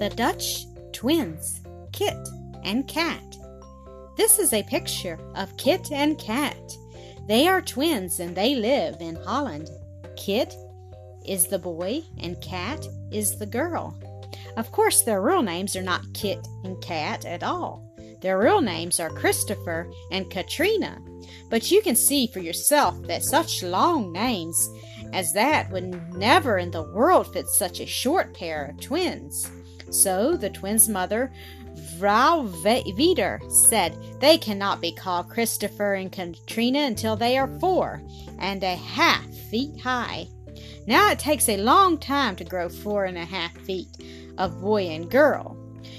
the Dutch twins, Kit and Kat. This is a picture of Kit and Kat. They are twins and they live in Holland. Kit is the boy and Kat is the girl. Of course, their real names are not Kit and Kat at all. Their real names are Christopher and Katrina. But you can see for yourself that such long names as that would never in the world fit such a short pair of twins. So the twins' mother, Frau Wieder, said they cannot be called Christopher and Katrina until they are four and a half feet high. Now it takes a long time to grow four and a half feet of boy and girl.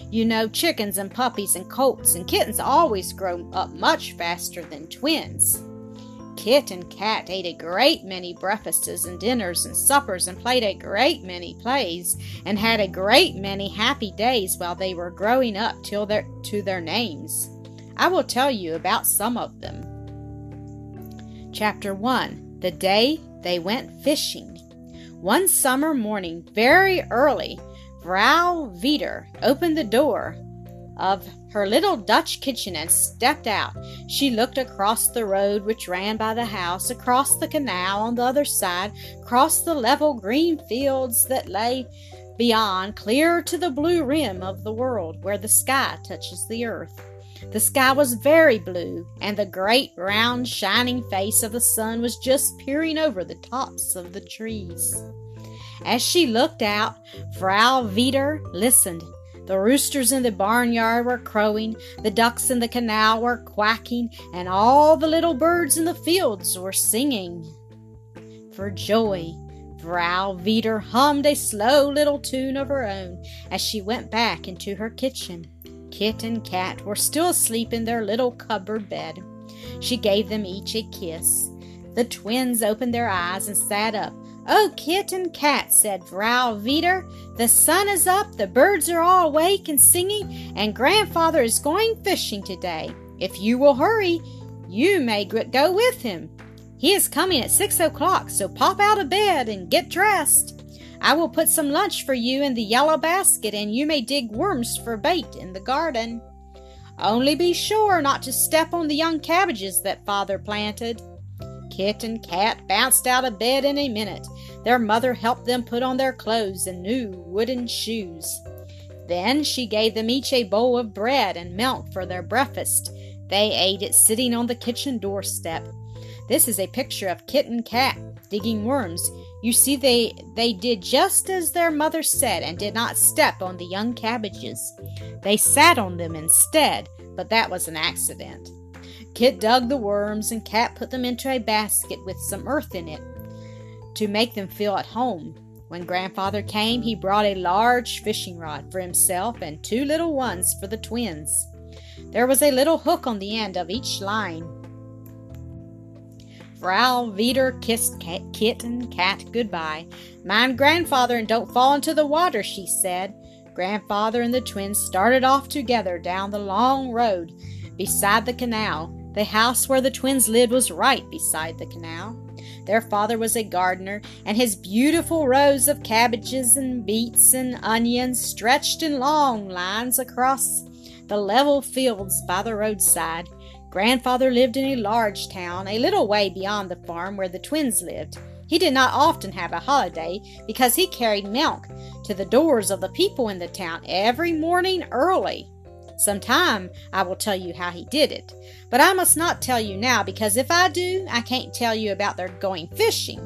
You know, chickens and puppies and colts and kittens always grow up much faster than twins. Kit and Kat ate a great many breakfasts and dinners and suppers and played a great many plays and had a great many happy days while they were growing up till their, to their names. I will tell you about some of them. Chapter 1 The Day They Went Fishing. One summer morning, very early, Frau Wieder opened the door of her little Dutch kitchen and stepped out. She looked across the road which ran by the house, across the canal on the other side, across the level green fields that lay beyond, clear to the blue rim of the world where the sky touches the earth. The sky was very blue, and the great round shining face of the sun was just peering over the tops of the trees. As she looked out, Frau Wieder listened. The roosters in the barnyard were crowing, the ducks in the canal were quacking, and all the little birds in the fields were singing. For joy, Frau Wieder hummed a slow little tune of her own as she went back into her kitchen. Kit and Kat were still asleep in their little cupboard bed. She gave them each a kiss. The twins opened their eyes and sat up. Oh, Kit and Kat, said Frau Wieder, the sun is up, the birds are all awake and singing, and Grandfather is going fishing today. If you will hurry, you may go with him. He is coming at six o'clock, so pop out of bed and get dressed. I will put some lunch for you in the yellow basket, and you may dig worms for bait in the garden. Only be sure not to step on the young cabbages that father planted. Kit and Kat bounced out of bed in a minute. Their mother helped them put on their clothes and new wooden shoes. Then she gave them each a bowl of bread and milk for their breakfast. They ate it sitting on the kitchen doorstep. This is a picture of Kit and Kat digging worms. You see, they, they did just as their mother said and did not step on the young cabbages. They sat on them instead, but that was an accident. Kit dug the worms and Kat put them into a basket with some earth in it to make them feel at home. When grandfather came, he brought a large fishing rod for himself and two little ones for the twins. There was a little hook on the end of each line. Frau Wieder kissed Kit and Kat goodbye. Mind grandfather and don't fall into the water, she said. Grandfather and the twins started off together down the long road beside the canal. The house where the twins lived was right beside the canal. Their father was a gardener, and his beautiful rows of cabbages and beets and onions stretched in long lines across the level fields by the roadside. Grandfather lived in a large town, a little way beyond the farm where the twins lived. He did not often have a holiday because he carried milk to the doors of the people in the town every morning early. Sometime I will tell you how he did it. But I must not tell you now because if I do, I can't tell you about their going fishing.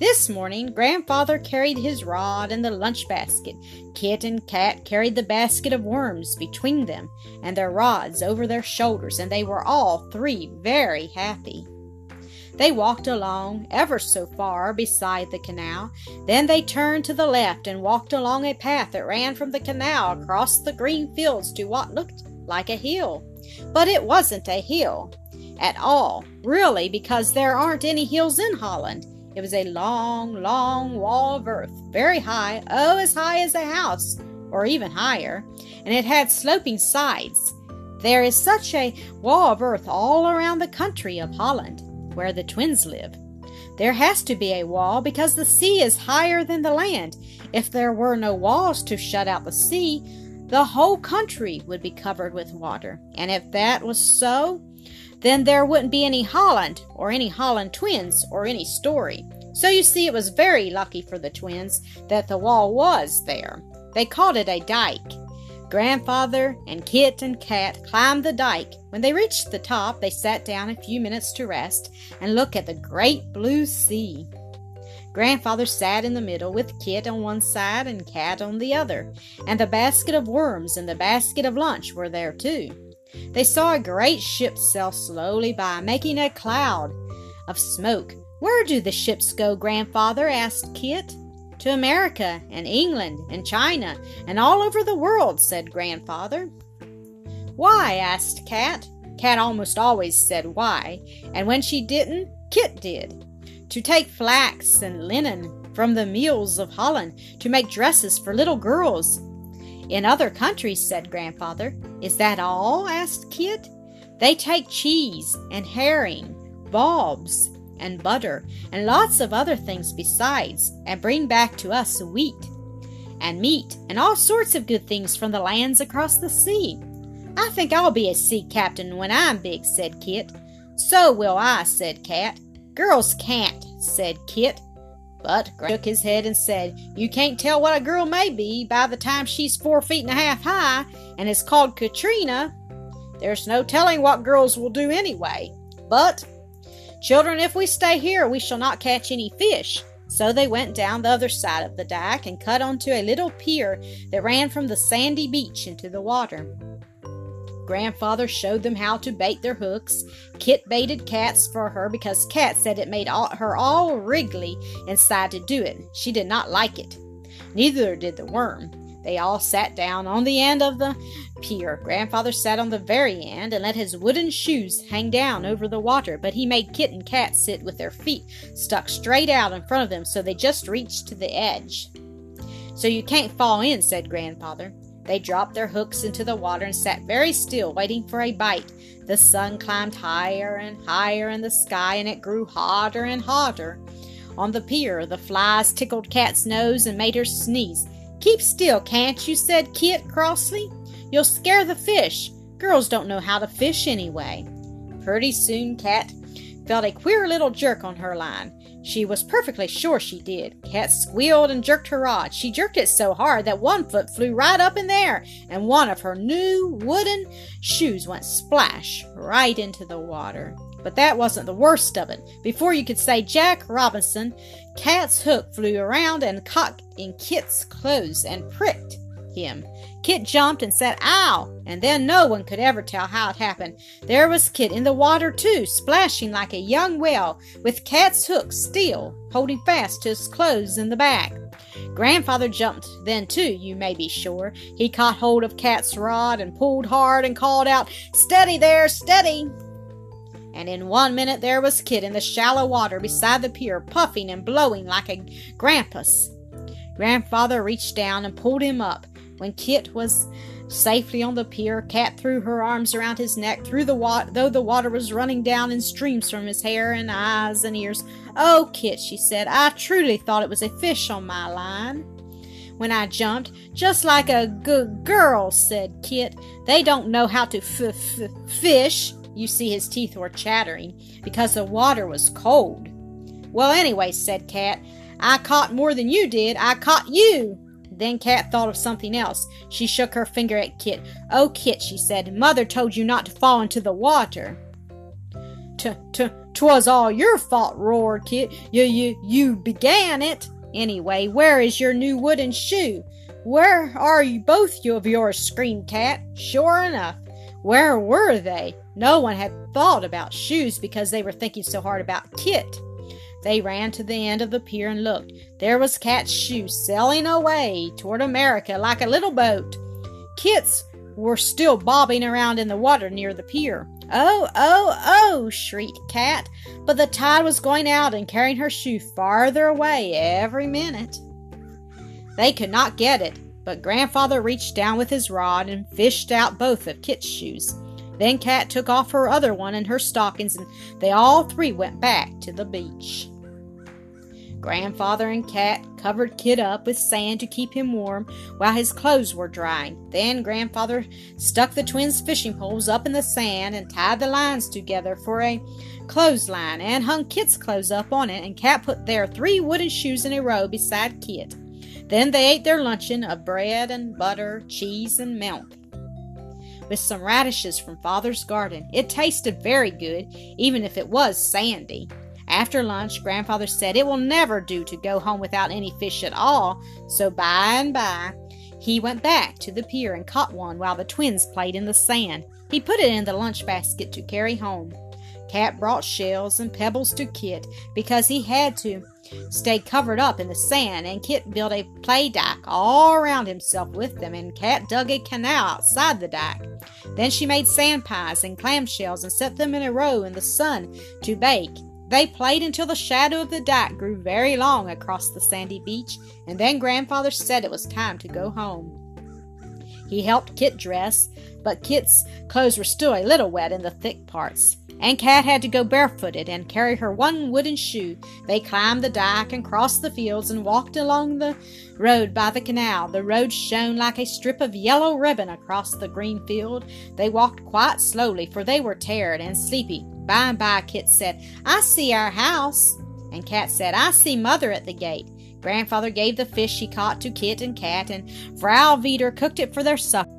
This morning, Grandfather carried his rod and the lunch basket. Kit and Kat carried the basket of worms between them and their rods over their shoulders, and they were all three very happy. They walked along ever so far beside the canal. Then they turned to the left and walked along a path that ran from the canal across the green fields to what looked like a hill. But it wasn't a hill at all, really, because there aren't any hills in Holland. It was a long, long wall of earth, very high, oh, as high as a house, or even higher, and it had sloping sides. There is such a wall of earth all around the country of Holland where the twins live. There has to be a wall because the sea is higher than the land. If there were no walls to shut out the sea, the whole country would be covered with water. And if that was so, then there wouldn't be any Holland, or any Holland twins, or any story. So you see, it was very lucky for the twins that the wall was there. They called it a dike. Grandfather and Kit and Kat climbed the dike. When they reached the top, they sat down a few minutes to rest and look at the great blue sea. Grandfather sat in the middle with Kit on one side and Kat on the other, and the basket of worms and the basket of lunch were there too. They saw a great ship sail slowly by, making a cloud of smoke. Where do the ships go, Grandfather? asked Kit. To America and England and China and all over the world, said Grandfather. Why? asked Kat. Kat almost always said why, and when she didn't, Kit did. To take flax and linen from the mills of Holland to make dresses for little girls. In other countries, said Grandfather. Is that all? asked Kit. They take cheese and herring, bulbs, and butter, and lots of other things besides, and bring back to us wheat and meat and all sorts of good things from the lands across the sea. I think I'll be a sea captain when I'm big, said Kit. So will I, said Kat. Girls can't, said Kit. But Grant shook his head and said, You can't tell what a girl may be by the time she's four feet and a half high and is called Katrina. There's no telling what girls will do anyway. But Children, if we stay here, we shall not catch any fish. So they went down the other side of the dike and cut onto a little pier that ran from the sandy beach into the water. Grandfather showed them how to bait their hooks. Kit baited Kat's for her because Kat said it made all, her all wriggly inside to do it. She did not like it. Neither did the worm. They all sat down on the end of the pier. Grandfather sat on the very end and let his wooden shoes hang down over the water, but he made Kit and Kat sit with their feet stuck straight out in front of them so they just reached to the edge. So you can't fall in, said Grandfather. They dropped their hooks into the water and sat very still, waiting for a bite. The sun climbed higher and higher in the sky, and it grew hotter and hotter. On the pier, the flies tickled Kat's nose and made her sneeze. Keep still, can't you? said Kit crossly. You'll scare the fish. Girls don't know how to fish anyway. Pretty soon, Kat felt a queer little jerk on her line. She was perfectly sure she did. Kat squealed and jerked her rod. She jerked it so hard that one foot flew right up in the air, and one of her new wooden shoes went splash right into the water. But that wasn't the worst of it. Before you could say Jack Robinson, Kat's hook flew around and caught in Kit's clothes and pricked him. Kit jumped and said, Ow! And then no one could ever tell how it happened. There was Kit in the water, too, splashing like a young whale, with Kat's hook still holding fast to his clothes in the back. Grandfather jumped then, too, you may be sure. He caught hold of Kat's rod and pulled hard and called out, Steady there, steady! and in one minute there was Kit in the shallow water beside the pier, puffing and blowing like a grampus. Grandfather reached down and pulled him up. When Kit was safely on the pier, Kat threw her arms around his neck, through the though the water was running down in streams from his hair and eyes and ears. Oh, Kit, she said, I truly thought it was a fish on my line. When I jumped, just like a good girl, said Kit. They don't know how to f- f- fish. You see, his teeth were chattering because the water was cold. Well, anyway, said Kat, I caught more than you did. I caught you. Then Kat thought of something else. She shook her finger at Kit. Oh, Kit, she said, Mother told you not to fall into the water. Twas all your fault, roared Kit. You, you, you began it. Anyway, where is your new wooden shoe? Where are you both of yours? screamed Kat. Sure enough, where were they? No one had thought about shoes because they were thinking so hard about Kit. They ran to the end of the pier and looked. There was Kat's shoe sailing away toward America like a little boat. Kit's were still bobbing around in the water near the pier. Oh, oh, oh, shrieked Kat, but the tide was going out and carrying her shoe farther away every minute. They could not get it, but Grandfather reached down with his rod and fished out both of Kit's shoes. Then Kat took off her other one and her stockings, and they all three went back to the beach. Grandfather and Kat covered Kit up with sand to keep him warm while his clothes were drying. Then Grandfather stuck the twins' fishing poles up in the sand and tied the lines together for a clothesline and hung Kit's clothes up on it, and Kat put their three wooden shoes in a row beside Kit. Then they ate their luncheon of bread and butter, cheese, and milk with some radishes from Father's garden. It tasted very good, even if it was sandy. After lunch, Grandfather said it will never do to go home without any fish at all, so by and by he went back to the pier and caught one while the twins played in the sand. He put it in the lunch basket to carry home. Kat brought shells and pebbles to Kit because he had to stay covered up in the sand, and Kit built a play dyke all around himself with them, and Kat dug a canal outside the dyke. Then she made sand pies and clam shells and set them in a row in the sun to bake. They played until the shadow of the dyke grew very long across the sandy beach, and then Grandfather said it was time to go home. He helped Kit dress, but Kit's clothes were still a little wet in the thick parts. And Kat had to go barefooted and carry her one wooden shoe. They climbed the dyke and crossed the fields and walked along the road by the canal. The road shone like a strip of yellow ribbon across the green field. They walked quite slowly, for they were tired and sleepy. By and by, Kit said, I see our house. And Kat said, I see Mother at the gate. Grandfather gave the fish he caught to Kit and Kat, and Frau Wieder cooked it for their supper.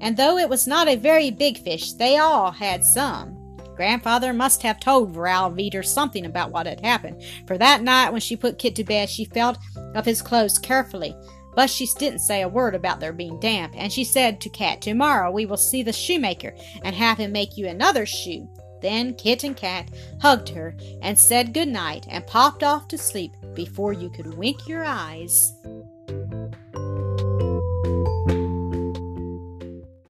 And though it was not a very big fish, they all had some. Grandfather must have told Frau Wieder something about what had happened, for that night when she put Kit to bed, she felt of his clothes carefully. But she didn't say a word about their being damp, and she said to Kat, Tomorrow we will see the shoemaker and have him make you another shoe. Then Kit and Kat hugged her and said good night and popped off to sleep before you could wink your eyes.